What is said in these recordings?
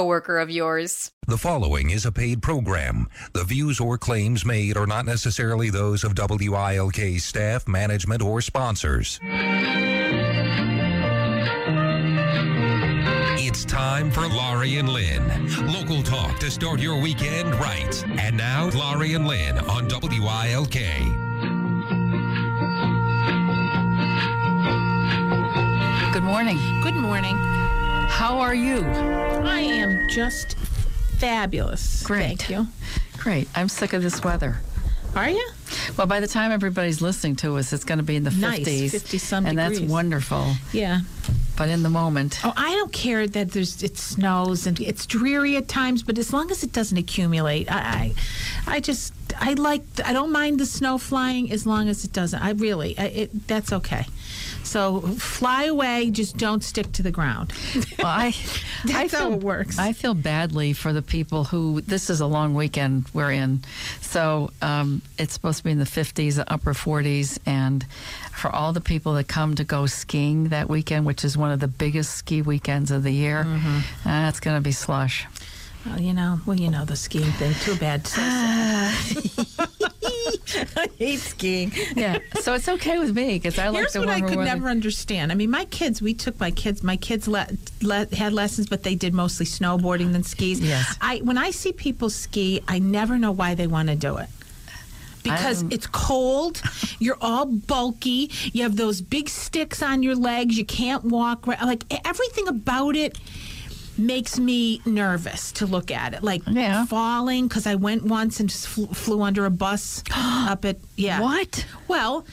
coworker of yours. The following is a paid program. The views or claims made are not necessarily those of WILK staff, management, or sponsors. It's time for Laurie and Lynn. Local talk to start your weekend right. And now, Laurie and Lynn on WILK. Good morning. Good morning. How are you? I am just fabulous. Great. Thank you. Great. I'm sick of this weather. Are you? Well, by the time everybody's listening to us, it's going to be in the Nice, 50s. 50 some And that's wonderful. Yeah. But in the moment, Oh, I don't care that there's it snows and it's dreary at times, but as long as it doesn't accumulate, I, I, I just I like I don't mind the snow flying as long as it doesn't. I really I, it that's okay. So fly away, just don't stick to the ground. well, I, I That's feel, how it works. I feel badly for the people who, this is a long weekend we're in. So um, it's supposed to be in the 50s, the upper 40s. And for all the people that come to go skiing that weekend, which is one of the biggest ski weekends of the year, Mm-hmm. uh, it's going to be slush. Well, you know, well, you know the skiing thing. Too bad. So. I hate skiing. Yeah, so it's okay with me because I like. Here's the what I could weather. never understand. I mean, my kids, we took my kids, my kids le- le- had lessons, but they did mostly snowboarding than skis. Yes. I when I see people ski, I never know why they want to do it. Because it's cold, you're all bulky, you have those big sticks on your legs, you can't walk right. Like everything about it makes me nervous to look at it. Like Yeah. falling, because I went once and just flew, flew under a bus up at, yeah. What? Well,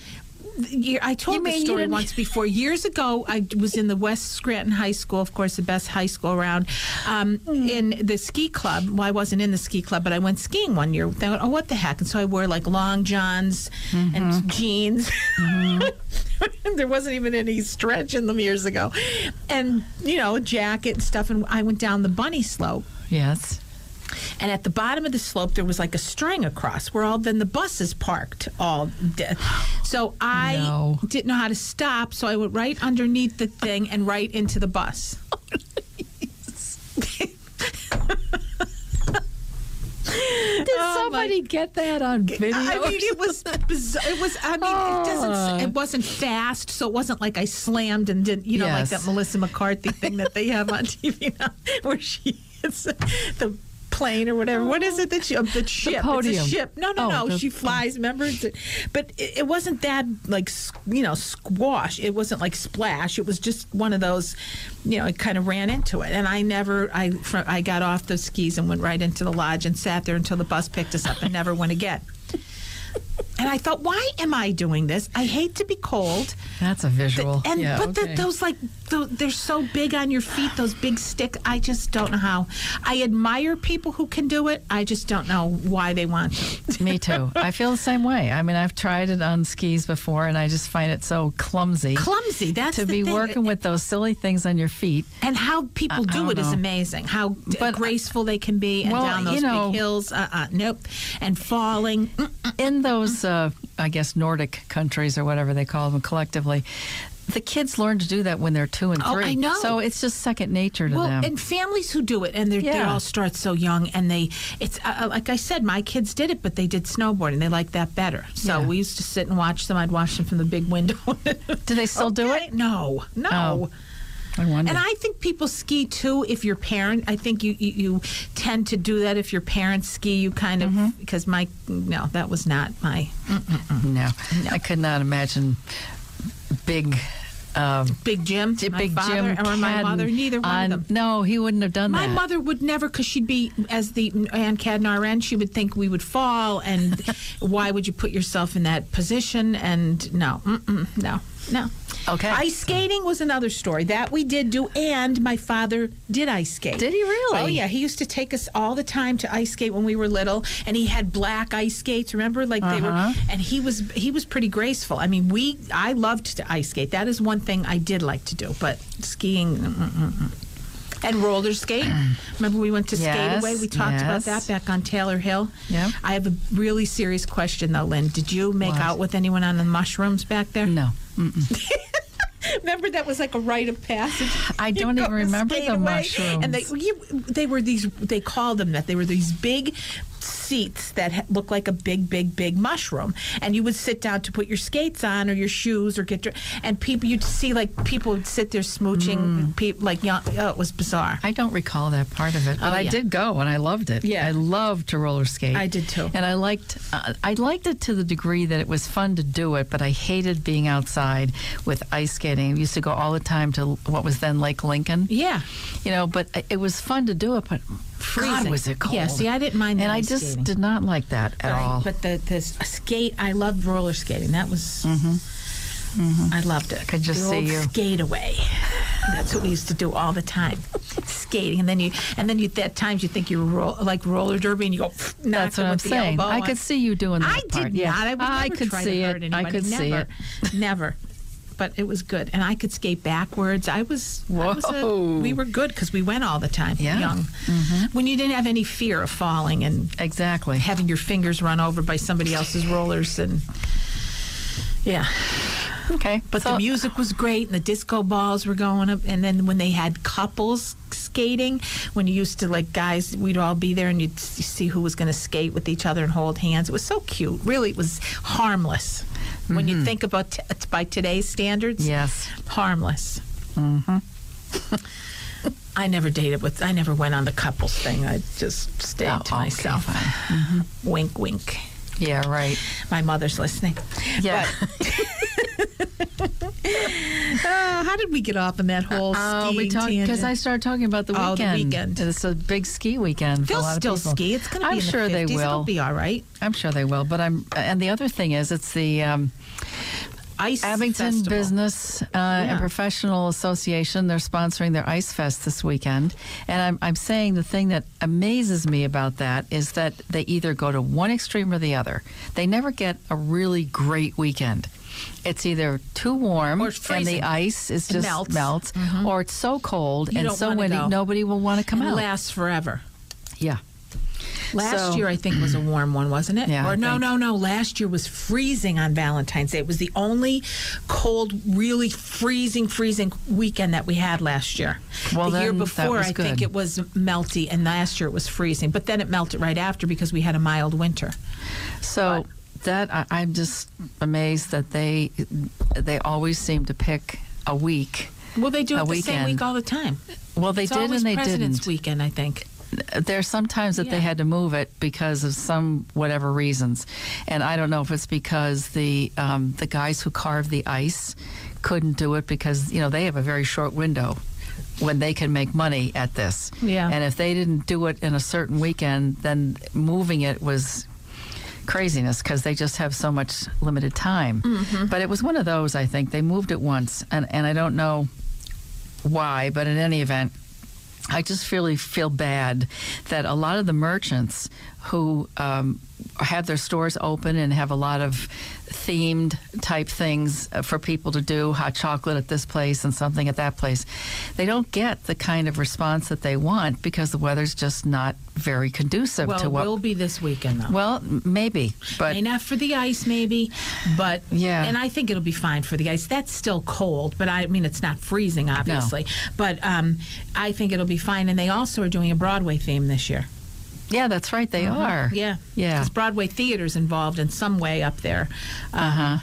I told You the story once before. Years ago, I was in the West Scranton High School, of course, the best high school around, um, Hmm. in the ski club. Well, I wasn't in the ski club, but I went skiing one year. They went, oh, what the heck? And so I wore like long johns Mm-hmm. and jeans. there wasn't even any stretch in them years ago. And, you know, a jacket and stuff. And I went down the bunny slope. Yes. And at the bottom of the slope, there was like a string across where all then the buses parked all. Day. So I No. didn't know how to stop, so I went right underneath the thing and right into the bus. Did oh, somebody get that on video? I mean, it was bizarre. It was. I mean, it doesn't. Ah. It wasn't fast, so it wasn't like I slammed and didn't. You know, like that Melissa McCarthy thing that they have on TV now, where she hits the plane or whatever. What is it that she? The ship. It's podium. a ship. No, no, Oh, no. the- she flies. Remember, It's a- but it, it wasn't that like you know squash. It wasn't like splash. It was just one of those. You know, I kind of ran into it, and I never. I fr- I got off the skis and went right into the lodge and sat there until the bus picked us up and never went again. And I thought, why am I doing this? I hate to be cold. That's a visual. And yeah, but okay. the, those like tho- they're so big on your feet, those big stick. I just don't know how. I admire people who can do it. I just don't know why they want to. Me too. I feel the same way. I mean, I've tried it on skis before, and I just find it so clumsy. Clumsy. That's to the be thing. working with those silly things on your feet. And how people I- do it is know. amazing. How But- graceful they can be, and Well, down those you know- big hills. Uh, uh, nope. And falling. Mm, In those, uh, I guess, Nordic countries or whatever they call them collectively, the kids learn to do that when they're two and Oh, three. I know. So it's just second nature to Well, them. and families who do it, and they're, they Yeah. all start so young, and they, it's uh, uh, like I said, my kids did it, but they did snowboarding. They liked that better. So Yeah. we used to sit and watch them. I'd watch them from the big window. do they still do it? No, no. Oh. I wonder. And I think people ski too. If your parent, I think you, you you tend to do that. If your parents ski, you kind of Mm-hmm. because my no, that was not my no, I could not imagine big. Um, big Jim, J- my Big father, Jim or my Cadden mother. Neither one on- of them. No, he wouldn't have done My that. My mother would never, because she'd be, as the Ann Cadden RN, she would think we would fall, and why would you put yourself in that position? And no, mm-mm, no, no. Okay. Ice skating was another story that we did do, and my father did ice skate. Did he really? Oh yeah, he used to take us all the time to ice skate when we were little, and he had black ice skates. Remember, like they were, Uh-huh. and he was he was pretty graceful. I mean, we I loved to ice skate. That is one thing I did like to do, but skiing. mm, mm, mm. And roller skate. Remember, we went to Yes, skate away. We talked about that back on Taylor Hill. Yep. I have a really serious question though, Lynn. Did you make What? out with anyone on the mushrooms back there? No. Remember that was like a rite of passage. I don't even remember the away, And they you, they were these they called them that. They were these big seats that ha- looked like a big big big mushroom and you would sit down to put your skates on or your shoes or get your and people you'd see like people would sit there smooching Mm. people like young, oh, it was bizarre. I don't recall that part of it, but Oh, I yeah. did go and I loved it. Yeah. I loved to roller skate. I did too. and I liked uh, I liked it to the degree that it was fun to do it, but I hated being outside with ice skating. I used to go all the time to what was then Lake Lincoln. Yeah. You know, but it- it was fun to do it, but Freezing. God, was it cold? Yeah, see, I didn't mind the and I just skating. did not like that at I- all. But the, the skate, I loved roller skating. That was, I loved it. Mm-hmm. Could just the see you. skate away. That's what we used to do all the time, skating. And then you, and then you, at times you think you were roll, like roller derby, and you go. That's what I'm saying. I on. could see you doing that I part. did yeah. not. I would I never could see it. I could see it. Never. But it was good, and I could skate backwards. I was, I was a, Whoa. we were good because we went all the time. Yeah. Mm-hmm. young, when you didn't have any fear of falling and Exactly. having your fingers run over by somebody else's rollers and yeah Okay. but So- the music was great and the disco balls were going up and then when they had couples skating when you used to like guys we'd all be there and you'd see who was going to skate with each other and hold hands it was so cute really it was harmless when you think about t- by today's standards Mm-hmm. Yes. harmless mm-hmm. I never dated with. I never went on the couples thing. I just stayed Oh, to okay, myself. fine. Wink, wink. Yeah. Right. My mother's listening. Yeah. Uh, how did we get off on that whole Oh, we talked because? I started talking about the Oh, the weekend. weekend. It's a big ski weekend They'll still ski. It's going to be I'm in the sure 50s. they will. It'll be all right. I'm sure they will. But I'm. And the other thing is, it's the um, Ice Abington Festival. Business uh, and Professional Association. They're sponsoring their Ice Fest this weekend, and I'm, I'm saying the thing that amazes me about that is that they either go to one extreme or the other. They never get a really great weekend. It's either too warm Or and the ice is It just melts. Mm-hmm. or it's so cold You and so windy, go. nobody will want to come and it out. lasts forever. yeah. Last So- year, I think, was a warm one, wasn't it? Yeah, Or no, no, no. Last year was freezing on Valentine's Day. It was the only cold, really freezing, freezing weekend that we had last year. Well, the year before, I think it was melty, and last year it was freezing. But then it melted right after because we had a mild winter. So that I, I'm just amazed that they they always seem to pick a week. Well, they do it the same week all the time. Well, they it's did and they President's didn't. Weekend, I think. There There's sometimes that they had to move it because of some whatever reasons, and I don't know if it's because the um, the guys who carved the ice couldn't do it because you know they have a very short window when they can make money at this. Yeah. And if they didn't do it in a certain weekend, then moving it was craziness because they just have so much limited time. But it was one of those, I think. They moved it once, and, and I don't know why, but in any event, I just really feel bad that a lot of the merchants who um, have their stores open and have a lot of themed type things uh, for people to do, hot chocolate at this place and something at that place, they don't get the kind of response that they want because the weather's just not very conducive Well, to what. will be this weekend, though. well, maybe, but enough for the ice, maybe, but Yeah. and I think it'll be fine for the ice. That's still cold, but I mean it's not freezing, obviously. no. But um, I think it'll be fine. And they also are doing a Broadway theme this year. Yeah, that's right, they are. Uh-huh. Yeah, Yeah. Because Broadway theater's involved in some way up there. Um, Uh-huh.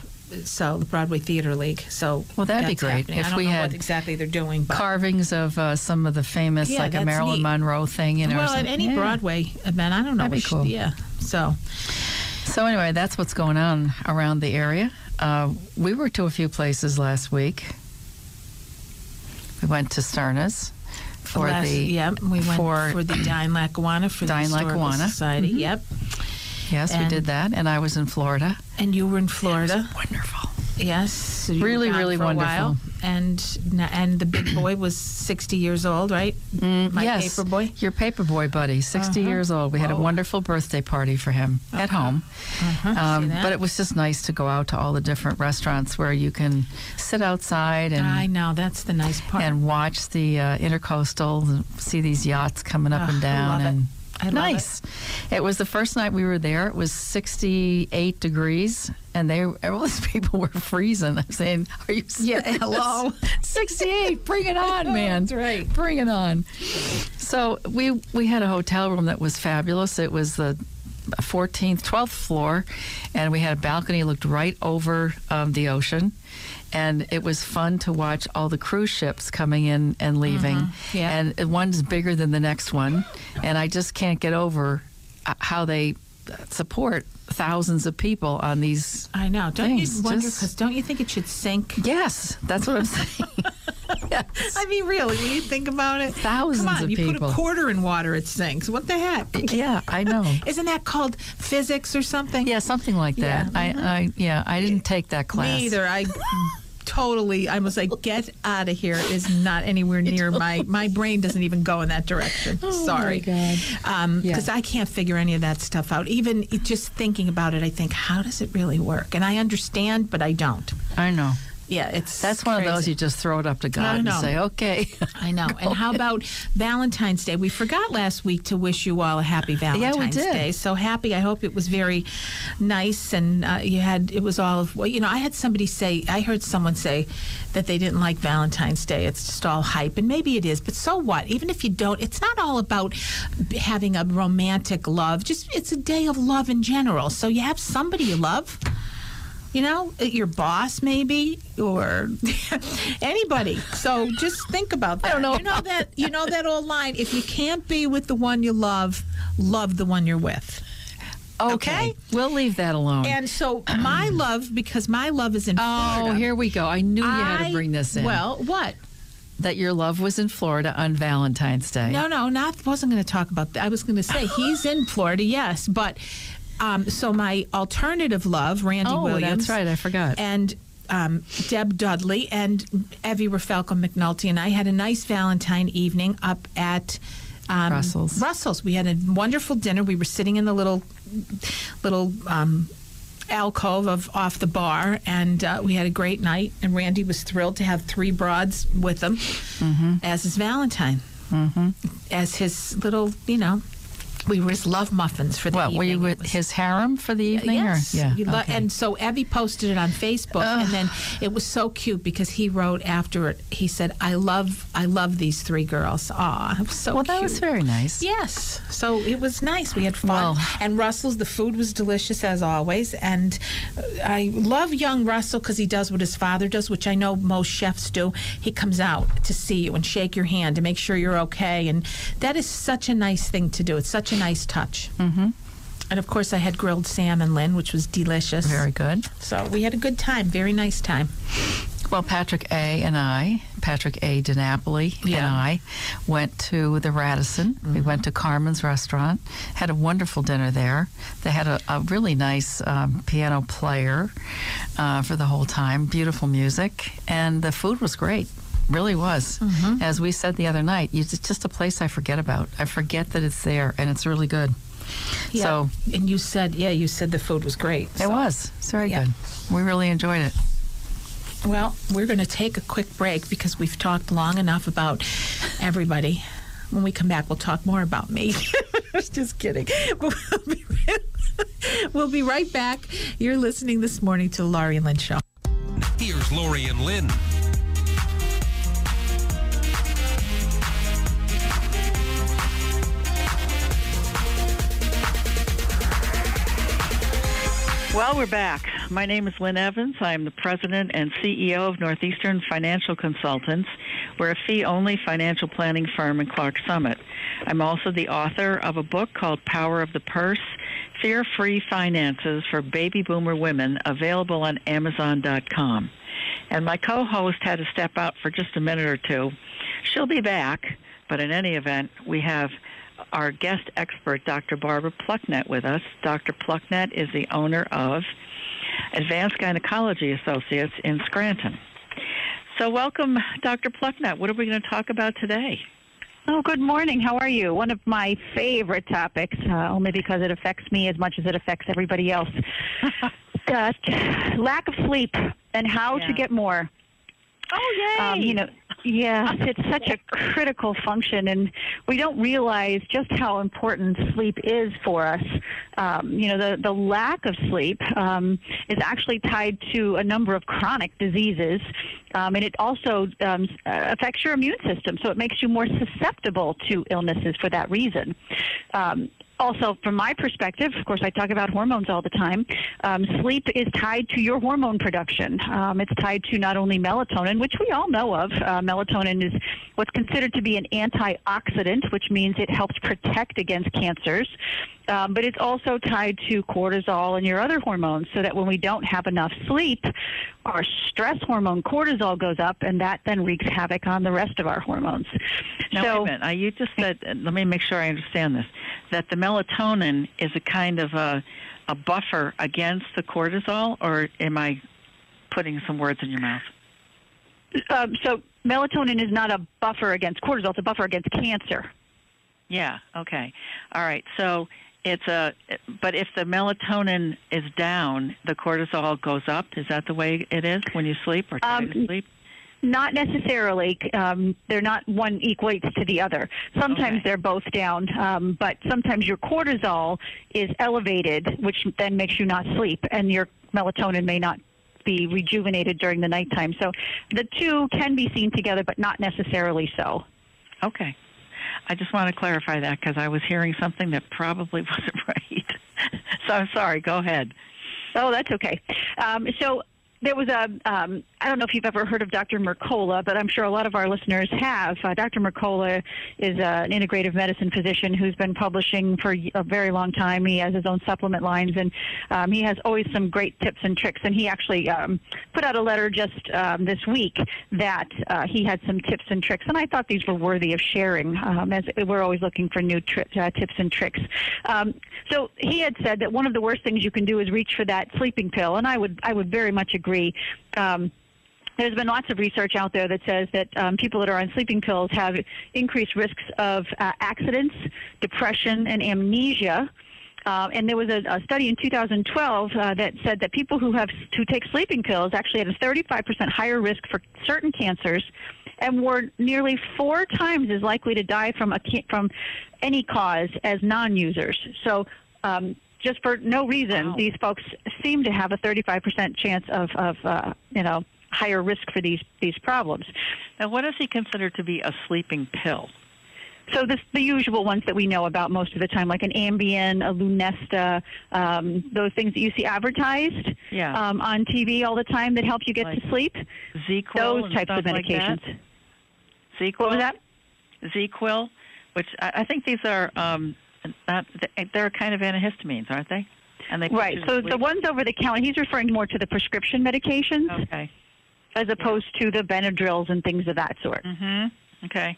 So the Broadway Theater League. So Well, that'd be great happening. if I don't we know had what exactly they're doing, but Carvings of uh, some of the famous, Yeah, like a Marilyn neat. Monroe thing, you know. well, at any Yeah. Broadway event, I don't know. That'd be cool. Yeah. So So anyway, that's what's going on around the area. Uh, we were to a few places last week. We went to Stirna's for last, the yeah, we went for- for, the Dine Lackawanna for Dine the Historical Lackawanna. Society. Mm-hmm. Yep. yes, we did that, and I was in Florida. And you were in Florida. Wonderful. Yes, Really, really wonderful. while. And and the big boy was sixty years old, right? My yes, paper boy. your paper boy buddy, 60 years old. We had a wonderful birthday party for him at home. Um, See that? but it was just nice to go out to all the different restaurants where you can sit outside and I know that's the nice part. and watch the uh, intercoastal, and see these yachts coming up and down, and. it. I nice. It. was the first night we were there. It was 68 degrees, and they all these people were freezing. I'm saying, "Are you Yeah, serious? hello. 68? Bring it on, man! That's right. Bring it on." So we we had a hotel room that was fabulous. It was the 14th, 12th floor, and we had a balcony looked right over um, the ocean. And it was fun to watch all the cruise ships coming in and leaving. Yeah. And one's bigger than the next one. And I just can't get over uh, how they support thousands of people on these. I know. Don't Things, you wonder? Because don't you think it should sink? Yes, that's what I'm saying. yes. I mean, really, when you think about it, Thousands Come on, of you put a quarter in water, it sinks. What the heck? Yeah, I know. Isn't that called physics or something? Yeah, something like that. Yeah. I, I, yeah, I didn't take that class. Me either. I totally. I was like, get out of here is not anywhere near my. My brain doesn't even go in that direction. Oh Sorry. Oh God. Because Yeah. I can't figure any of that stuff out. Even just thinking about it, I think, how does it really work? And I understand, but I don't. I know. Yeah, it's That's one of those you just throw it up to God and say, okay. I know. And how about Valentine's Day? We forgot last week to wish you all a happy Valentine's yeah, we did. Day. So happy. I hope it was very nice and uh, you had, it was all of, well, you know, I had somebody say, I heard someone say that they didn't like Valentine's Day. It's just all hype. And maybe it is, but so what? Even if you don't, it's not all about having a romantic love. Just, it's a day of love in general. So you have somebody you love you know, uh, your boss maybe or anybody. So just think about that. don't know. You know that you know that old line, if you can't be with the one you love, love the one you're with. Okay. We'll leave that alone. And so my love because my love is in Florida. oh, Florida. here we go. I knew you had to bring this in. Well, what? that your love was in Florida on Valentine's Day. No, no, not wasn't going to talk about that. I was going to say he's in Florida, yes, but um, so my alternative love, Randy Oh, Williams, that's right. I forgot. and um, Deb Dudley and Evie Rafalko McNulty and I had a nice Valentine evening up at um, Russell's. Russell's. We had a wonderful dinner. We were sitting in the little little um, alcove of off the bar, and uh, we had a great night. And Randy was thrilled to have three broads with him Mm-hmm. as his Valentine, mm-hmm. as his little, you know. We were his love muffins for the What, evening. were you his harem for the evening? Yes. Or? Yeah. Lo- okay. And so Evie posted it on Facebook, and then it was so cute because he wrote after it. He said, "I love, I love these three girls." Was so well, cute. that was very nice. Yes. So it was nice. We had fun. Well- and Russell's, the food was delicious as always. And I love young Russell because he does what his father does, which I know most chefs do. He comes out to see you and shake your hand to make sure you're okay. And that is such a nice thing to do. It's such a nice touch. Mm-hmm. And of course, I had grilled salmon, Lynn, which was delicious. Very good. So we had a good time. Very nice time. Well, Patrick A. and I, Patrick A. DiNapoli and I, went to the Radisson. We went to Carmen's restaurant, had a wonderful dinner there. They had a, a really nice um, piano player uh, for the whole time, beautiful music, and the food was great. Really was. Mm-hmm. As we said the other night, it's just a place I forget about. I forget that it's there, and it's really good. Yeah. So and you said, yeah, you said the food was great. it So- was. It's very Yeah. good. We really enjoyed it. Well, we're going to take a quick break because we've talked long enough about everybody. When we come back, we'll talk more about me. Just kidding. But we'll be, we'll be right back. You're listening this morning to Laurie and Lynn Show. Here's Laurie and Lynn. Well, we're back. My name is Lynn Evans. I am the president and CEO of Northeastern Financial Consultants. We're a fee only financial planning firm in Clark Summit. I'm also the author of a book called Power of the Purse Fear Free Finances for Baby Boomer Women, available on Amazon.com. And my co host had to step out for just a minute or two. She'll be back, but in any event, we have our guest expert, Dr. Barbara Plucknett, with us. Dr. Plucknett is the owner of Advanced Gynecology Associates in Scranton. So, welcome, Dr. Plucknett. What are we going to talk about today? Oh, good morning. How are you? One of my favorite topics, uh, only because it affects me as much as it affects everybody else. uh, lack of sleep and how Yeah. to get more. Oh, yay! Um, you know, yeah, it's such a critical function, and we don't realize just how important sleep is for us. Um, you know, the the lack of sleep um, is actually tied to a number of chronic diseases, um, and it also um, uh, affects your immune system, so it makes you more susceptible to illnesses for that reason. Also, from my perspective, of course, I talk about hormones all the time. Um, sleep is tied to your hormone production. Um, it's tied to not only melatonin, which we all know of. Uh, melatonin is what's considered to be an antioxidant, which means it helps protect against cancers. Um, but it's also tied to cortisol and your other hormones, so that when we don't have enough sleep, our stress hormone cortisol goes up, and that then wreaks havoc on the rest of our hormones. Now, so, wait a minute. Uh, you just said, let me make sure I understand this, that the melatonin is a kind of a, a buffer against the cortisol, or am I putting some words in your mouth? Um, so melatonin is not a buffer against cortisol; it's a buffer against cancer. Yeah. Okay. All right. So it's a, but if the melatonin is down, the cortisol goes up. Is that the way it is when you sleep or try Um, to sleep? Not necessarily. Um, they're not one equates to the other. Sometimes Okay. they're both down, um, but sometimes your cortisol is elevated, which then makes you not sleep, and your melatonin may not be rejuvenated during the nighttime. So the two can be seen together, but not necessarily so. Okay. I just want to clarify that because I was hearing something that probably wasn't right. so I'm sorry. Go ahead. Oh, that's okay. Um, so there was a, um, I don't know if you've ever heard of Dr. Mercola, but I'm sure a lot of our listeners have. Uh, Dr. Mercola is uh, an integrative medicine physician who's been publishing for a very long time. He has his own supplement lines, and um, he has always some great tips and tricks. And he actually um, put out a letter just um, this week that uh, he had some tips and tricks, and I thought these were worthy of sharing, um, as we're always looking for new tri- uh, tips and tricks. Um, so he had said that one of the worst things you can do is reach for that sleeping pill, and I would I would very much agree. Um, there's been lots of research out there that says that um, people that are on sleeping pills have increased risks of uh, accidents, depression, and amnesia. Uh, and there was a, a study in 2012 uh, that said that people who have take sleeping pills actually had a 35% higher risk for certain cancers, and were nearly four times as likely to die from a from any cause as non-users. So. Um, just for no reason, Wow. these folks seem to have a 35% chance of, of uh, you know, higher risk for these these problems. Now, what does he consider to be a sleeping pill? So this, the usual ones that we know about most of the time, like an Ambien, a Lunesta, um, those things that you see advertised Yeah. um, on TV all the time that help you get Like to sleep. ZzzQuil Those types of stuff like medications. What was that? ZzzQuil, which I, I think these are um, not, they're kind of antihistamines, aren't they? And they Right. So the ones over the counter, he's referring more to the prescription medications Okay. as opposed to the Benadryls and things of that sort. Mhm. Okay.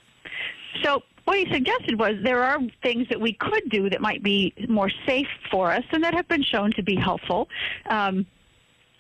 So what he suggested was there are things that we could do that might be more safe for us and that have been shown to be helpful. Um,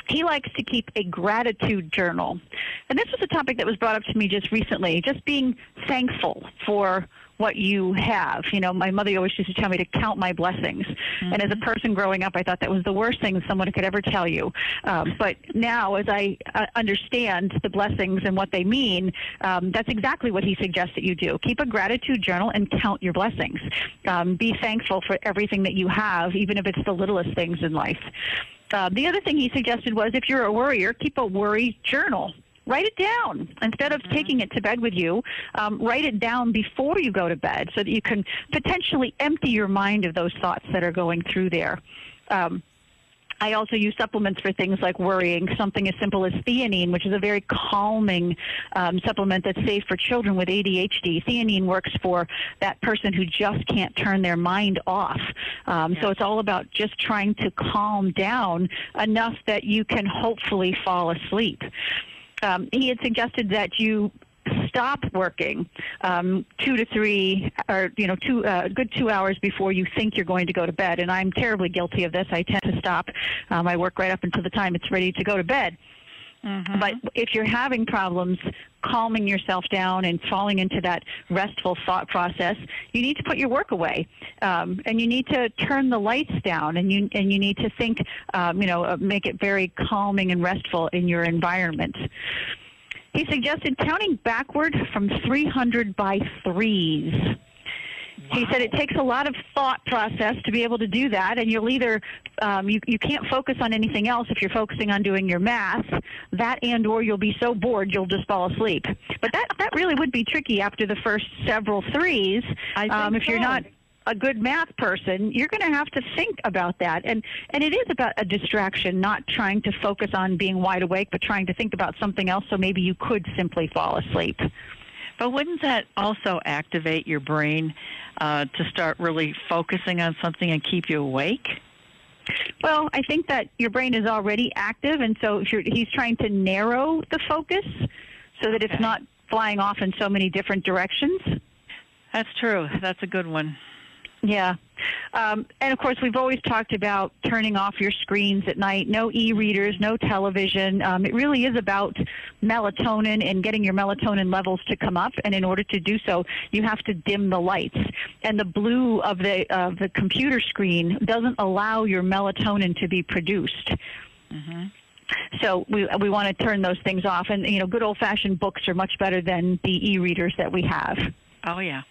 he likes to keep a gratitude journal. And this was a topic that was brought up to me just recently, just being thankful for what you have. You know, my mother always used to tell me to count my blessings. And as a person growing up, I thought that was the worst thing someone could ever tell you. Um, but now, as I uh, understand the blessings and what they mean, um, that's exactly what he suggests that you do. Keep a gratitude journal and count your blessings. Um, be thankful for everything that you have, even if it's the littlest things in life. Uh, the other thing he suggested was if you're a worrier, keep a worry journal. Write it down instead of taking it to bed with you. Um, write it down before you go to bed so that you can potentially empty your mind of those thoughts that are going through there. Um, I also use supplements for things like worrying, something as simple as theanine, which is a very calming um, supplement that's safe for children with ADHD. Theanine works for that person who just can't turn their mind off. Um, So it's all about just trying to calm down enough that you can hopefully fall asleep. Um, he had suggested that you stop working um, two to three, or you know, two uh, good two hours before you think you're going to go to bed. And I'm terribly guilty of this. I tend to stop uh, my work right up until the time it's ready to go to bed. Mm-hmm. But if you're having problems calming yourself down and falling into that restful thought process, you need to put your work away, um, and you need to turn the lights down, and you and you need to think, um, you know, uh, make it very calming and restful in your environment. He suggested counting backward from 300 by threes. He said it takes a lot of thought process to be able to do that, and you'll either um, you you can't focus on anything else if you're focusing on doing your math. That and or you'll be so bored you'll just fall asleep. But that that really would be tricky after the first several threes. Um, if you're not a good math person, you're going to have to think about that. And and it is about a distraction, not trying to focus on being wide awake, but trying to think about something else. So maybe you could simply fall asleep. But wouldn't that also activate your brain uh, to start really focusing on something and keep you awake? Well, I think that your brain is already active, and so if you're, he's trying to narrow the focus so that it's not flying off in so many different directions. That's true. That's a good one. Yeah. Um, and of course, we've always talked about turning off your screens at night. No e-readers, no television. Um, it really is about melatonin and getting your melatonin levels to come up. And in order to do so, you have to dim the lights. And the blue of the of the computer screen doesn't allow your melatonin to be produced. Mhm. So we we want to turn those things off. And you know, good old-fashioned books are much better than the e-readers that we have. Oh yeah.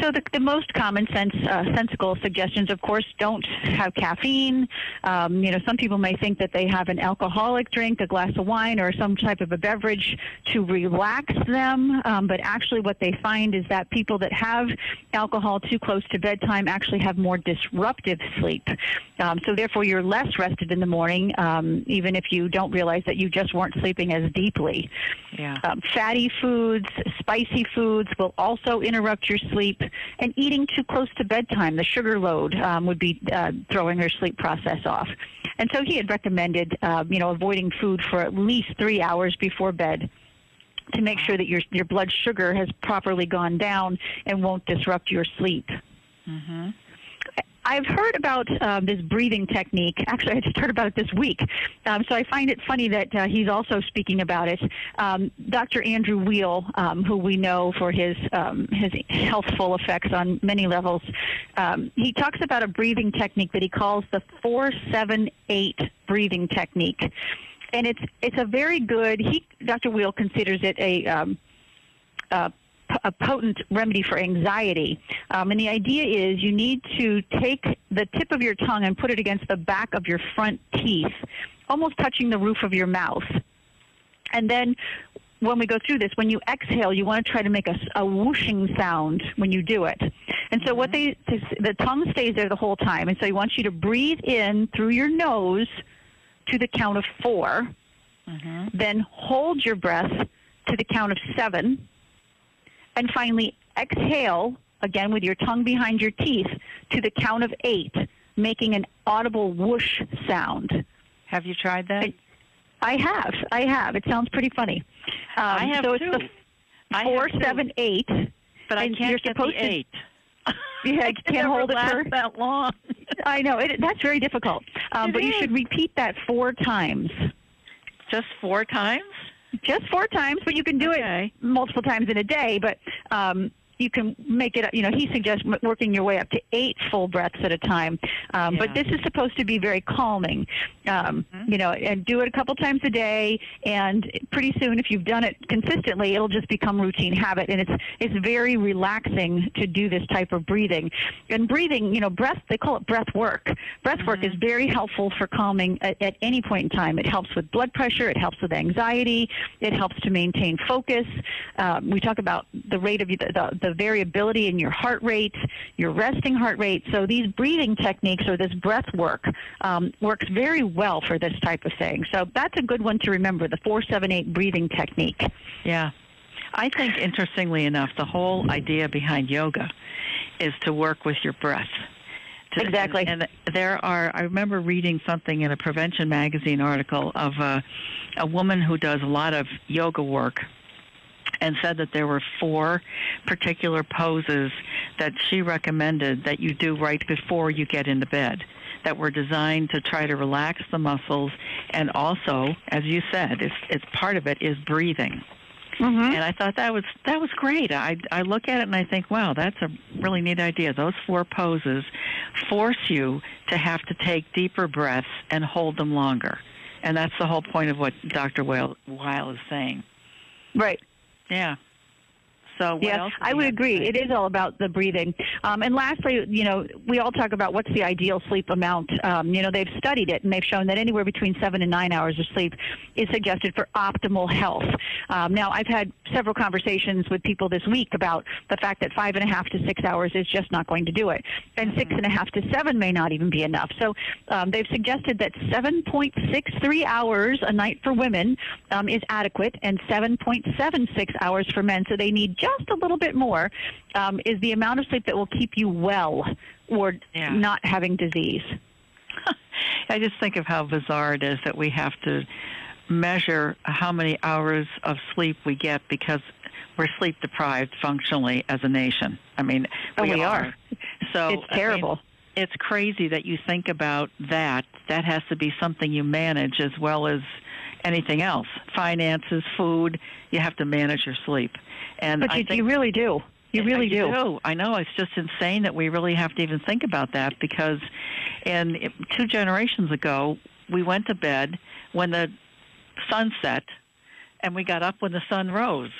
So the, the most common sense, uh, sensical suggestions, of course, don't have caffeine. Um, you know, some people may think that they have an alcoholic drink, a glass of wine, or some type of a beverage to relax them. Um, but actually, what they find is that people that have alcohol too close to bedtime actually have more disruptive sleep. Um, so therefore, you're less rested in the morning, um, even if you don't realize that you just weren't sleeping as deeply. Yeah. Um, fatty foods, spicy foods will also interrupt your sleep. And eating too close to bedtime, the sugar load um, would be uh, throwing your sleep process off. And so he had recommended, uh, you know, avoiding food for at least three hours before bed to make sure that your your blood sugar has properly gone down and won't disrupt your sleep. I've heard about uh, this breathing technique. Actually, I just heard about it this week. Um, so I find it funny that uh, he's also speaking about it. Um, Dr. Andrew Wheel, um, who we know for his um, his healthful effects on many levels, um, he talks about a breathing technique that he calls the four seven eight breathing technique, and it's it's a very good. He Dr. Wheel considers it a uh, a potent remedy for anxiety. Um, and the idea is you need to take the tip of your tongue and put it against the back of your front teeth, almost touching the roof of your mouth. And then when we go through this, when you exhale, you want to try to make a, a whooshing sound when you do it. And so what they, the tongue stays there the whole time. And so he wants you to breathe in through your nose to the count of 4 then hold your breath to the count of seven, and finally exhale again with your tongue behind your teeth to the count of eight, making an audible whoosh sound. Have you tried that? I have, I have. It sounds pretty funny. Um, I have so too. it's the I have four, too, seven, eight. but I can't you're get supposed the to- eight. Yeah, I can't hold it for- that long. I know it, that's very difficult, um, but you should repeat that four times. Just four times? Just four times, but you can do Okay. it multiple times in a day. But um, you can make it. Up you know, he suggests working your way up to eight full breaths at a time. Um, But this is supposed to be very calming. Um, Mm-hmm. You know, and do it a couple times a day, and pretty soon, if you've done it consistently, it'll just become routine habit. And it's it's very relaxing to do this type of breathing. And breathing, you know, breath. They call it breath work. Breath work Mm-hmm. is very helpful for calming at, at any point in time. It helps with blood pressure. It helps with anxiety. It helps to maintain focus. Um, we talk about the rate of the, the, the variability in your heart rate, your resting heart rate. So these breathing techniques or this breath work um, works very well for this type of thing. So that's a good one to remember, the 478 breathing technique. Yeah. I think, interestingly enough, the whole idea behind yoga is to work with your breath. To- Exactly. And, and there are, I remember reading something in a Prevention magazine article of a, a woman who does a lot of yoga work. And said that there were four particular poses that she recommended that you do right before you get into bed that were designed to try to relax the muscles and also as you said it's, it's part of it is breathing Mm-hmm. and I thought that was that was great. I I look at it and I think, wow, that's a really neat idea. Those four poses force you to have to take deeper breaths and hold them longer, and that's the whole point of what Dr. Weil, Weil is saying. Right. Yeah. So else I would agree. It is all about the breathing. Um, and lastly, you know, we all talk about what's the ideal sleep amount. Um, you know, they've studied it and they've shown that anywhere between seven and nine hours of sleep is suggested for optimal health. Um, now, I've had several conversations with people this week about the fact that five and a half to six hours is just not going to do it, and six and a half to seven may not even be enough. So um, they've suggested that 7.63 hours a night for women um, is adequate, and 7.76 hours for men. So they need just a little bit more. Um, is the amount of sleep that will keep you well or Yeah. not having disease. I just think of how bizarre it is that we have to measure how many hours of sleep we get because we're sleep deprived functionally as a nation. I mean, Oh, we are. are. So It's I mean, terrible. it's crazy that you think about that. That has to be something you manage as well as anything else. Finances, food. You have to manage your sleep. And But I you, think you really do. You really I do. I know. It's just insane that we really have to even think about that because, in two generations ago, we went to bed when the sun set, and we got up when the sun rose,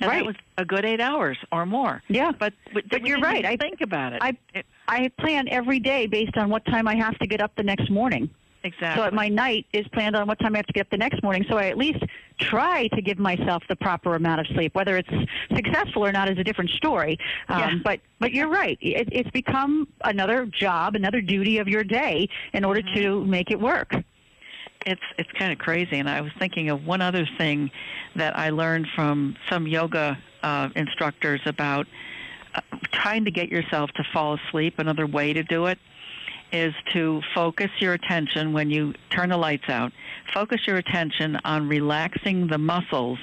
and Right. that was a good eight hours or more. Yeah. But but, But you're right. I- think about it. I It- I plan every day based on what time I have to get up the next morning. Exactly. So my night is planned on what time I have to get up the next morning. So I at least try to give myself the proper amount of sleep. Whether it's successful or not is a different story. Um, Yeah. But but you're right. It, it's become another job, another duty of your day in order Mm-hmm. to make it work. it's it's kind of crazy. And I was thinking of one other thing that I learned from some yoga uh, instructors about uh, trying to get yourself to fall asleep. Another way to do it is to focus your attention when you turn the lights out. Focus your attention on relaxing the muscles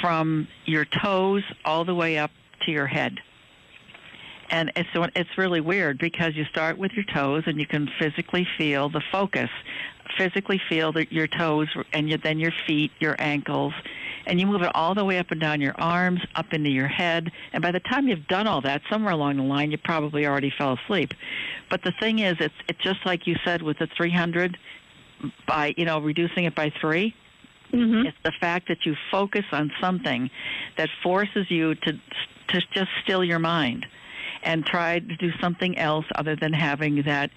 from your toes all the way up to your head. And it's it's really weird because you start with your toes and you can physically feel the focus, physically feel the, your toes and then your feet, your ankles, and you move it all the way up and down your arms, up into your head. And by the time you've done all that, somewhere along the line, you probably already fell asleep. But the thing is, it's it's just like you said with the 300 by you know reducing it by 3 Mm-hmm. it's the fact that you focus on something that forces you to to just still your mind and try to do something else other than having that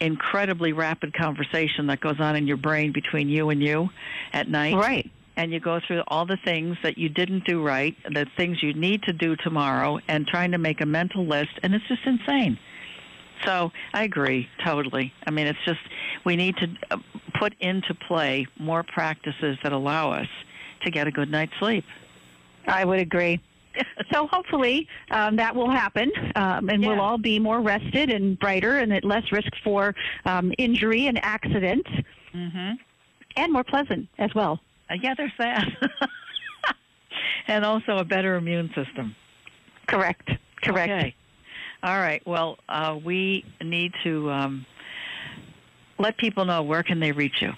incredibly rapid conversation that goes on in your brain between you and you at night. Right. And you go through all the things that you didn't do right, the things you need to do tomorrow, and trying to make a mental list, and it's just insane. So I agree totally. I mean, it's just we need to uh, put into play more practices that allow us to get a good night's sleep. I would agree. So hopefully um, that will happen, um, and we'll all be more rested and brighter, and at less risk for um, injury and accident, hmm and more pleasant as well. Uh, yeah, there's that, and also a better immune system. Correct. Correct. Okay. All right. Well, uh, we need to um, let people know where can they reach you.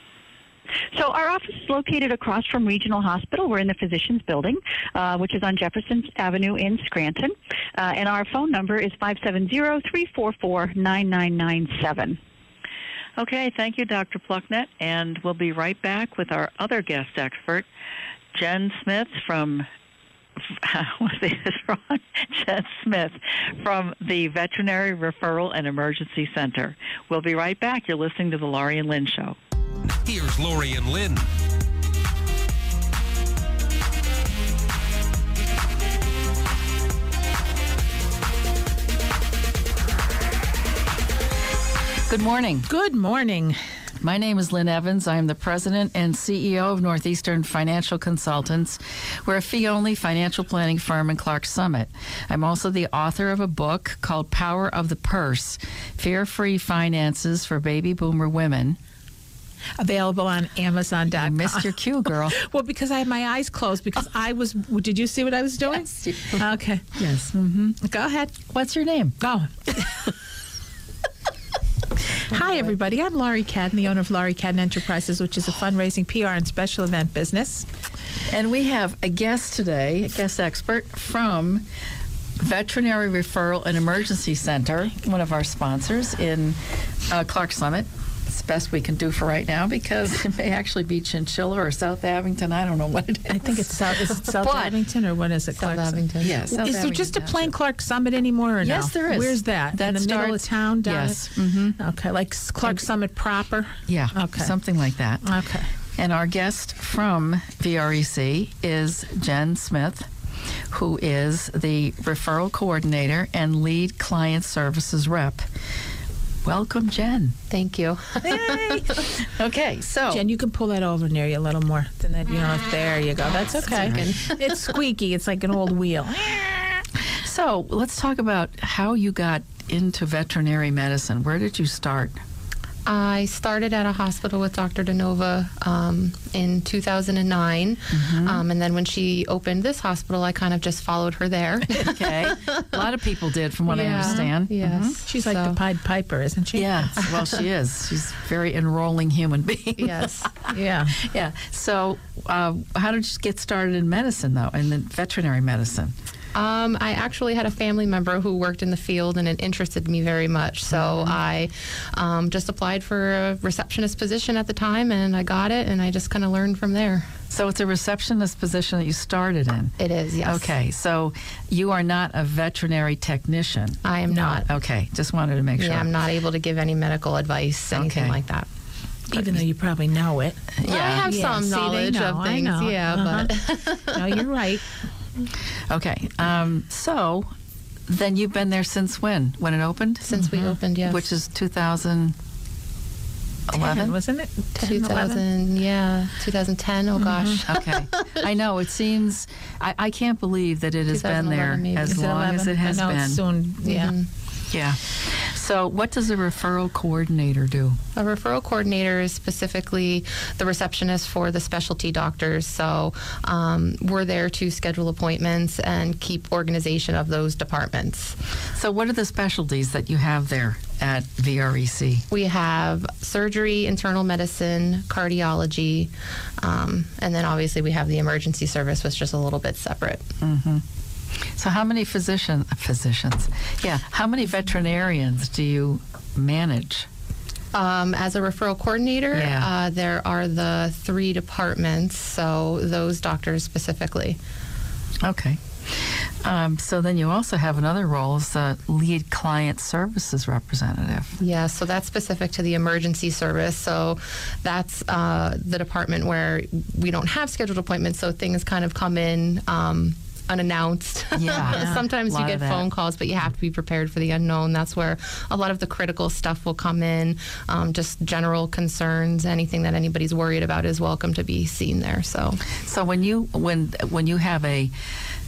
So our office is located across from Regional Hospital. We're in the Physicians Building, uh, which is on Jefferson Avenue in Scranton, uh, and our phone number is five seven zero three four four nine nine nine seven. Okay, thank you, Dr. Plucknett, and we'll be right back with our other guest expert, Jen Smith from. Was this wrong? Jen Smith from the Veterinary Referral and Emergency Center. We'll be right back. You're listening to the Laurie and Lynn Show. Here's Laurie and Lynn. Good morning. Good morning. My name is Lynn Evans. I am the president and CEO of Northeastern Financial Consultants. We're a fee only financial planning firm in Clark Summit. I'm also the author of a book called Power of the Purse Fear Free Finances for Baby Boomer Women. Available on Amazon.com. You missed your cue, girl. Well, because I had my eyes closed because I was. Did you see what I was doing? Yes, Okay. yes. hmm Go ahead. What's your name? Go. Hi, everybody. I'm Laurie Cadden, the owner of Laurie Cadden Enterprises, which is a fundraising, PR, and special event business. And we have a guest today, a guest expert from Veterinary Referral and Emergency Center, one of our sponsors in uh, Clark Summit. It's the best we can do for right now because it may actually be Chinchilla or South Abington. I don't know what it is. I think it's South. Is it South But- Abington or what is it? South Clarkson? Abington. Yeah, South is there just a plain Township. Clark Summit anymore or no? Yes, there is. Where's that? That In the middle of town? Down yes. Mm-hmm. Okay, like s- Clark Summit proper? Yeah, Okay. something like that. Okay. And our guest from VREC is Jen Smith, who is the referral coordinator and lead client services rep. Welcome, Jen. Thank you. Okay, so Jen, you can pull that over near you a little more than that. You know, there you go. That's okay. it's squeaky. It's like an old wheel. so let's talk about how you got into veterinary medicine. Where did you start? I started at a hospital with Dr. DeNova um, in 2009. Um, and then when she opened this hospital, I kind of just followed her there. Okay, a lot of people did, from what I Yeah. understand. Yes. She's like So, the Pied Piper, isn't she? Yeah, well, she is. She's a very enrolling human being. Yes. Yeah. Yeah. So, uh, how did you get started in medicine, though, in the veterinary medicine? Um, I actually had a family member who worked in the field and it interested me very much. So Mm-hmm. I um, just applied for a receptionist position at the time and I got it and I just kind of learned from there. So, it's a receptionist position that you started in. It is, yes. Okay, so you are not a veterinary technician. I am not. Okay, just wanted to make sure. Yeah, I'm not able to give any medical advice, anything Okay. like that. Even though you probably know it. Yeah, I have Yeah, some see, they knowledge know, of things, yeah, Uh-huh. but No, you're right. Okay, um, so then you've been there since when? When it opened? since we opened, yes. Which is 2011? Ten, wasn't it? 10, 11? 2000, yeah, 2010. Oh gosh. Okay. I know. It seems, I, I can't believe that it has been there maybe. as Is it long as it has I know been. it's soon. Yeah. Mhm. Yeah. So, what does a referral coordinator do? A referral coordinator is specifically the receptionist for the specialty doctors. So um, we're there to schedule appointments and keep organization of those departments. So, what are the specialties that you have there at VREC? We have surgery, internal medicine, cardiology, um, and then obviously we have the emergency service, which is a little bit separate. So, how many physician physicians? Yeah, how many veterinarians do you manage? Um, as a referral coordinator, Yeah. uh, there are the three departments, so those doctors specifically. Okay. Um, so then you also have another role as the lead client services representative. Yeah, so that's specific to the emergency service. So that's uh, the department where we don't have scheduled appointments, so things kind of come in. Um, unannounced. Yeah. Sometimes you get phone calls, but you have to be prepared for the unknown. That's where a lot of the critical stuff will come in. Um, just general concerns, anything that anybody's worried about is welcome to be seen there. So So when you when when you have a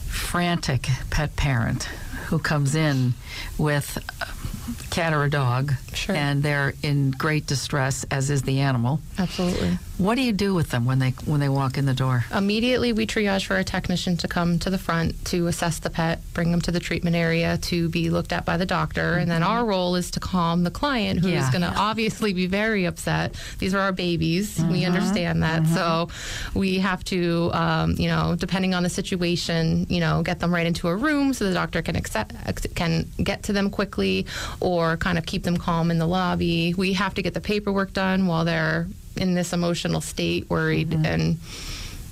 frantic pet parent who comes in with a cat or a dog Sure. and they're in great distress as is the animal, absolutely. What do you do with them when they when they walk in the door? Immediately, we triage for a technician to come to the front to assess the pet, bring them to the treatment area to be looked at by the doctor, and then our mm-hmm. role is to calm the client who's Yeah. going to obviously be very upset. These are our babies. We mm-hmm. understand that, mm-hmm. so we have to, um, you know, depending on the situation, you know, get them right into a room so the doctor can accept, can get to them quickly, or kind of keep them calm in the lobby. We have to get the paperwork done while they're in this emotional state, worried mm-hmm. and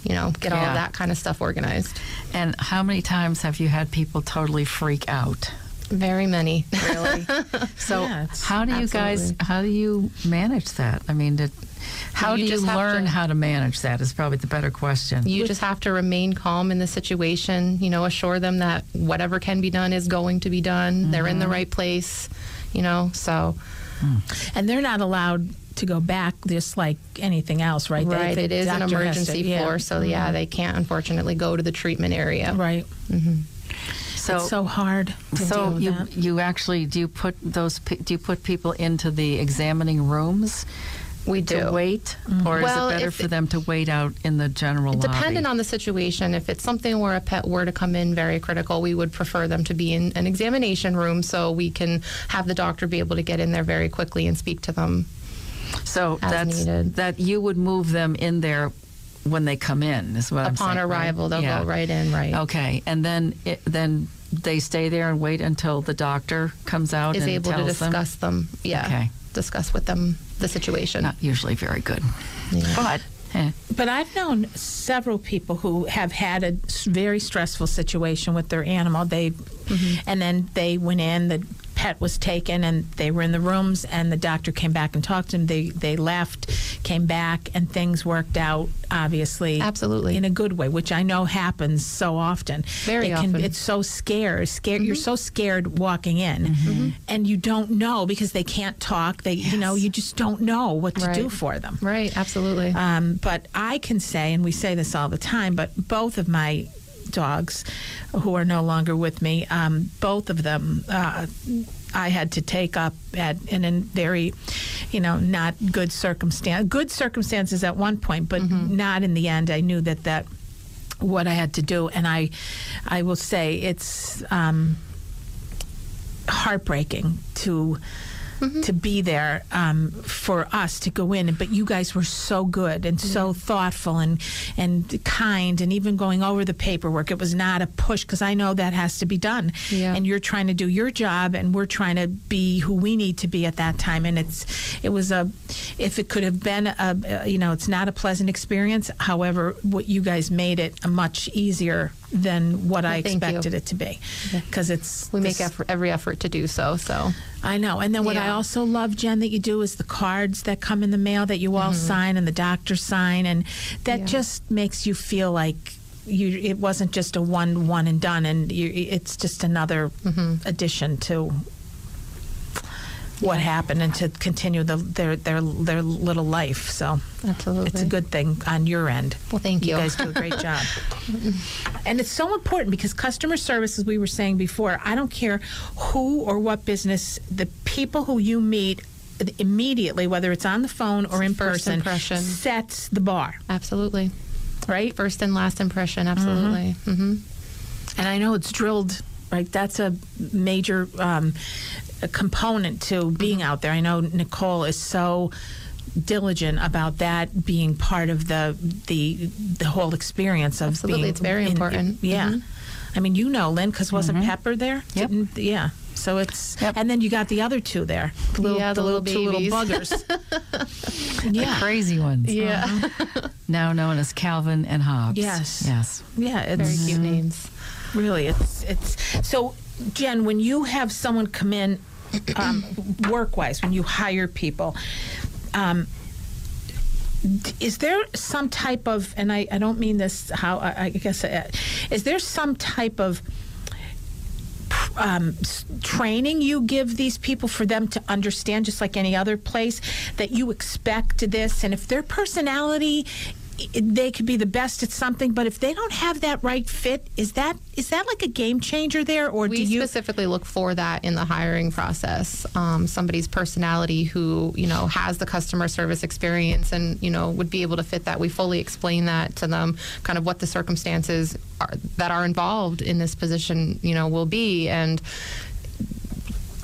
you know, get all Yeah. of that kind of stuff organized. And how many times have you had people totally freak out? Very many. Really? so Yeah, how do you guys how do you manage that? I mean, did, how You do you learn to- how to manage that is probably the better question. You just have to remain calm in the situation, you know, assure them that whatever can be done is going to be done. They're in the mm-hmm. right place, you know, so hmm. And they're not allowed to go back just like anything else, right? They- right, the it is an emergency to- yeah. floor, so yeah, mm-hmm. they can't unfortunately go to the treatment area. Right. Mm-hmm. so it's so hard to deal So with you that. you actually do you put those do you put people into the examining rooms We to do. wait, mm-hmm. or Well, is it better for them to wait out in the general lobby? Depending on the situation, if it's something where a pet were to come in very critical, we would prefer them to be in an examination room so we can have the doctor be able to get in there very quickly and speak to them. So as that's needed. that you would move them in there when they come in. Is what I'm Upon saying, right? arrival, they'll Yeah. go right in, right? Okay, and then it, then they stay there and wait until the doctor comes out Is and able to tells them? discuss them. Yeah. Okay. Discuss with them the situation. Not usually very good, Yeah. but eh, But I've known several people who have had a very stressful situation with their animal. They, and then they went in. The pet was taken, and they were in the rooms. And the doctor came back and talked to them. They they left, came back, and things worked out. Obviously, Absolutely. in a good way, which I know happens so often. Very It can- often. It's so scared. Scared. You're mm-hmm. so scared walking in, mm-hmm. Mm-hmm. and you don't know because they can't talk. They, you know, you just don't know what to do for them. Right, absolutely. Um, but I can say, and we say this all the time, but both of my dogs, who are no longer with me, um, both of them, uh, I had to take up at in a very, you know, not good circumstance. Good circumstances at one point, but not in the end. I knew that that what I had to do, and I, I will say it's. Um, heartbreaking to to be there um, for us to go in. But you guys were so good and so thoughtful and and kind, and even going over the paperwork. It was not a push because I know that has to be done. Yeah. And you're trying to do your job, and we're trying to be who we need to be at that time. And it's it was a if it could have been a, you know it's not a pleasant experience. However, what you guys made it a much easier than what I Well, you. expected it to be because it's we make effort, every effort to do so. So I know. And then what I also love, Jen, that you do is the cards that come in the mail that you all sign and the doctor sign, and that Mm-hmm. Yeah. just makes you feel like you. It wasn't just a one one and done, and you, it's just another Mm-hmm. addition to what happened and to continue the, their their their little life. So absolutely, it's a good thing on your end. Well, thank you. You guys do a great job. and it's so important because customer service, as we were saying before, I don't care who or what business, the people who you meet immediately, whether it's on the phone or in First person, impression. sets the bar, Absolutely, right? first and last impression. Absolutely. hmm And I know it's drilled, right? That's a major um, a component to being out there. I know Nicole is so diligent about that being part of the the the whole experience of Absolutely. being It's very in- important. yeah, Mhm. I mean, you know, Lynn, because wasn't Pepper there? Yep. Didn't- yeah. So it's Yep. and then you got the other two there, the little, Yeah, the little two little buggers. yeah, crazy ones. Yeah. Now known as Calvin and Hobbes. Yes. Yes. yeah. It's Very cute names. Really, it's it's so. Jen, when you have someone come in, um, work-wise, when you hire people, um, is there some type of, and I, I don't mean this how I, I guess, uh, is there some type of um, training you give these people for them to understand, just like any other place, that you expect this, and if their personality, i- they could be the best at something, but if they don't have that right fit, is that is that like a game changer there, or We do you? specifically look for that in the hiring process. Um, somebody's personality who you know has the customer service experience and you know would be able to fit that. We fully explain that to them, kind of what the circumstances are, that are involved in this position, you know, will be, and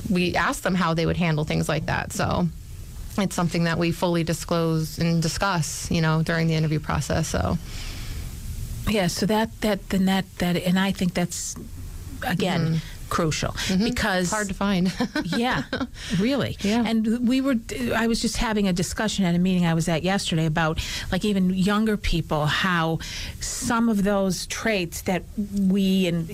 we ask them how they would handle things like that. So. It's something that we fully disclose and discuss, you know, during the interview process. So, Yeah, so that that then that that, and I think that's again mm-hmm. Crucial mm-hmm. because hard to find. yeah, really. Yeah. And we were, I was just having a discussion at a meeting I was at yesterday about like even younger people, how some of those traits that we and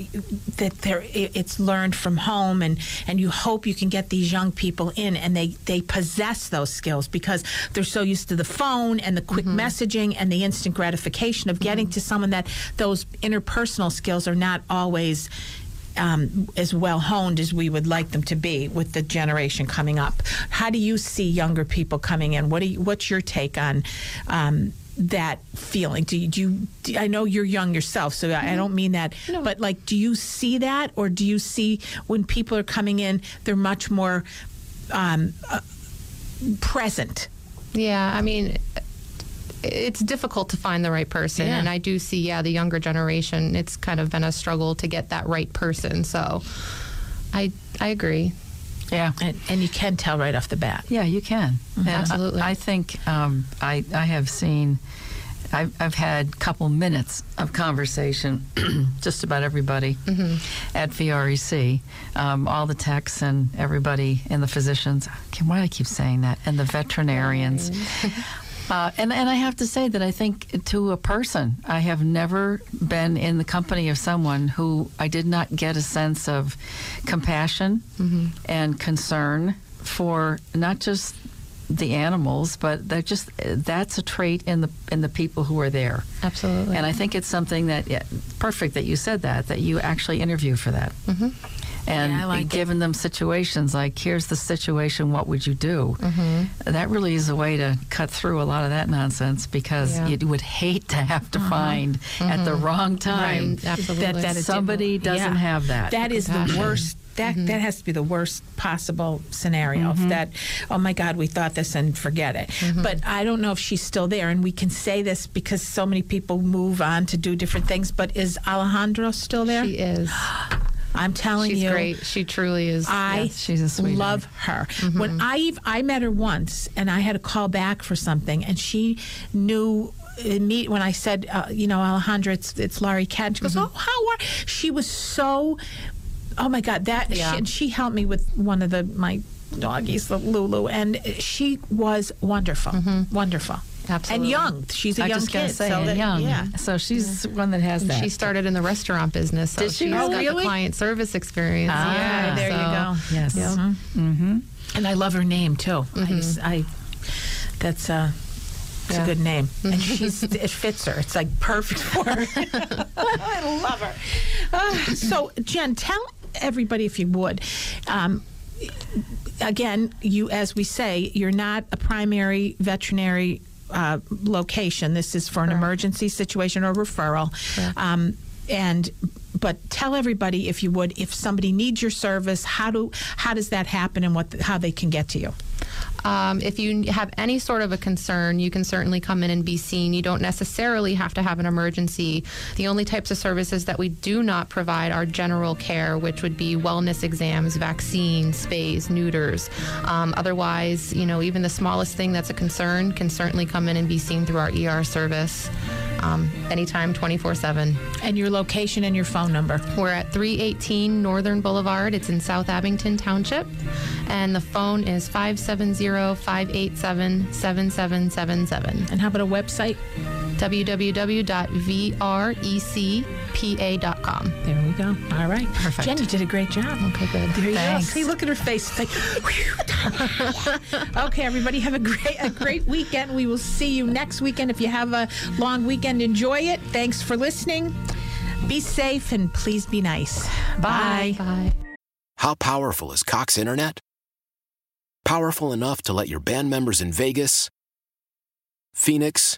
that they're, it's learned from home and, and you hope you can get these young people in and they, they possess those skills because they're so used to the phone and the quick mm-hmm. messaging and the instant gratification of getting mm-hmm. to someone that those interpersonal skills are not always um, as well honed as we would like them to be with the generation coming up. How do you see younger people coming in? What do you, what's your take on um, that feeling? Do you, do you? do- I know you're young yourself, so I I don't mean that. But like, do you see that, or do you see when people are coming in, they're much more um, uh, present? Yeah, I mean, it's difficult to find the right person, Yeah. and I do see, yeah, the younger generation. It's kind of been a struggle to get that right person. So, I I agree. Yeah. And, and you can tell right off the bat. Yeah, you can. And I- Absolutely. I, think um, I, I have seen, I've, I've had a couple minutes of conversation, just about everybody at VREC, um, all the techs and everybody and the physicians. Okay, why do I keep saying that? And the veterinarians. Uh, and, and I have to say that I think to a person, I have never been in the company of someone who I did not get a sense of compassion and concern for not just the animals, but that just that's a trait in the in the people who are there. Absolutely. And I think it's something that yeah, perfect that you said that that you actually interview for that. Mm-hmm. And Yeah, I like it. them situations like here's the situation, what would you do? Mm-hmm. That really is a way to cut through a lot of that nonsense because Yeah. you would hate to have to find at the wrong time Right, absolutely. that is- somebody doesn't Yeah. have that. That is the worst. That Mm-hmm. that has to be the worst possible scenario. Mm-hmm. That oh my God, we thought this and forget it. Mm-hmm. But I don't know if she's still there, and we can say this because so many people move on to do different things. But is Alejandra still there? she is. I'm telling you. She's you, great. She truly is. I Yes, she's a sweetheart. love her. Mm-hmm. When I I met her once, and I had a call back for something, and she knew. uh, Me when I said, uh, you know, Alejandra, it's it's Laurie Cat. She goes, Mm-hmm. oh, how are? She was so. Oh my God, that Yeah. she, and she helped me with one of the my doggies, the Lulu, and she was wonderful, wonderful, Mm-hmm. Absolutely. and young. She's a I young just gotta kid, say, so and that- young. yeah. So she's one that has that. She started in the restaurant business. So Did she? She's Oh, got really? the client service experience. Ah, yeah, there you go. Yes. Yeah. Mm-hmm. And I love her name too. I, used, I that's uh it's Yeah. a good name, and she's it fits her. It's like perfect for her. I love her. Uh, so Jen, tell everybody if you would. Um, again, you as we say, you're not a primary veterinary uh, location. This is for an emergency situation or referral. Um, and but tell everybody if you would, if somebody needs your service, how do how does that happen, and what how they can get to you? Um, if you have any sort of a concern, you can certainly come in and be seen. You don't necessarily have to have an emergency. The only types of services that we do not provide are general care, which would be wellness exams, vaccines, spays, neuters. Um, otherwise, you know, even the smallest thing that's a concern can certainly come in and be seen through our ER service um, anytime, 24 7. And your location and your phone number. We're at 318 Northern Boulevard. It's in South Abington Township. And the phone is 570 587 7777. And how about a website? www.vrecpa.com. There we go. All right. Perfect. Jen, you did a great job. Okay, good. There you Thanks. go. See, look at her face. It's like, okay, everybody, have a great a great weekend. We will see you next weekend. If you have a long weekend, enjoy it. Thanks for listening. Be safe and please be nice. Bye. Bye. How powerful is Cox Internet? Powerful enough to let your band members in Vegas, Phoenix,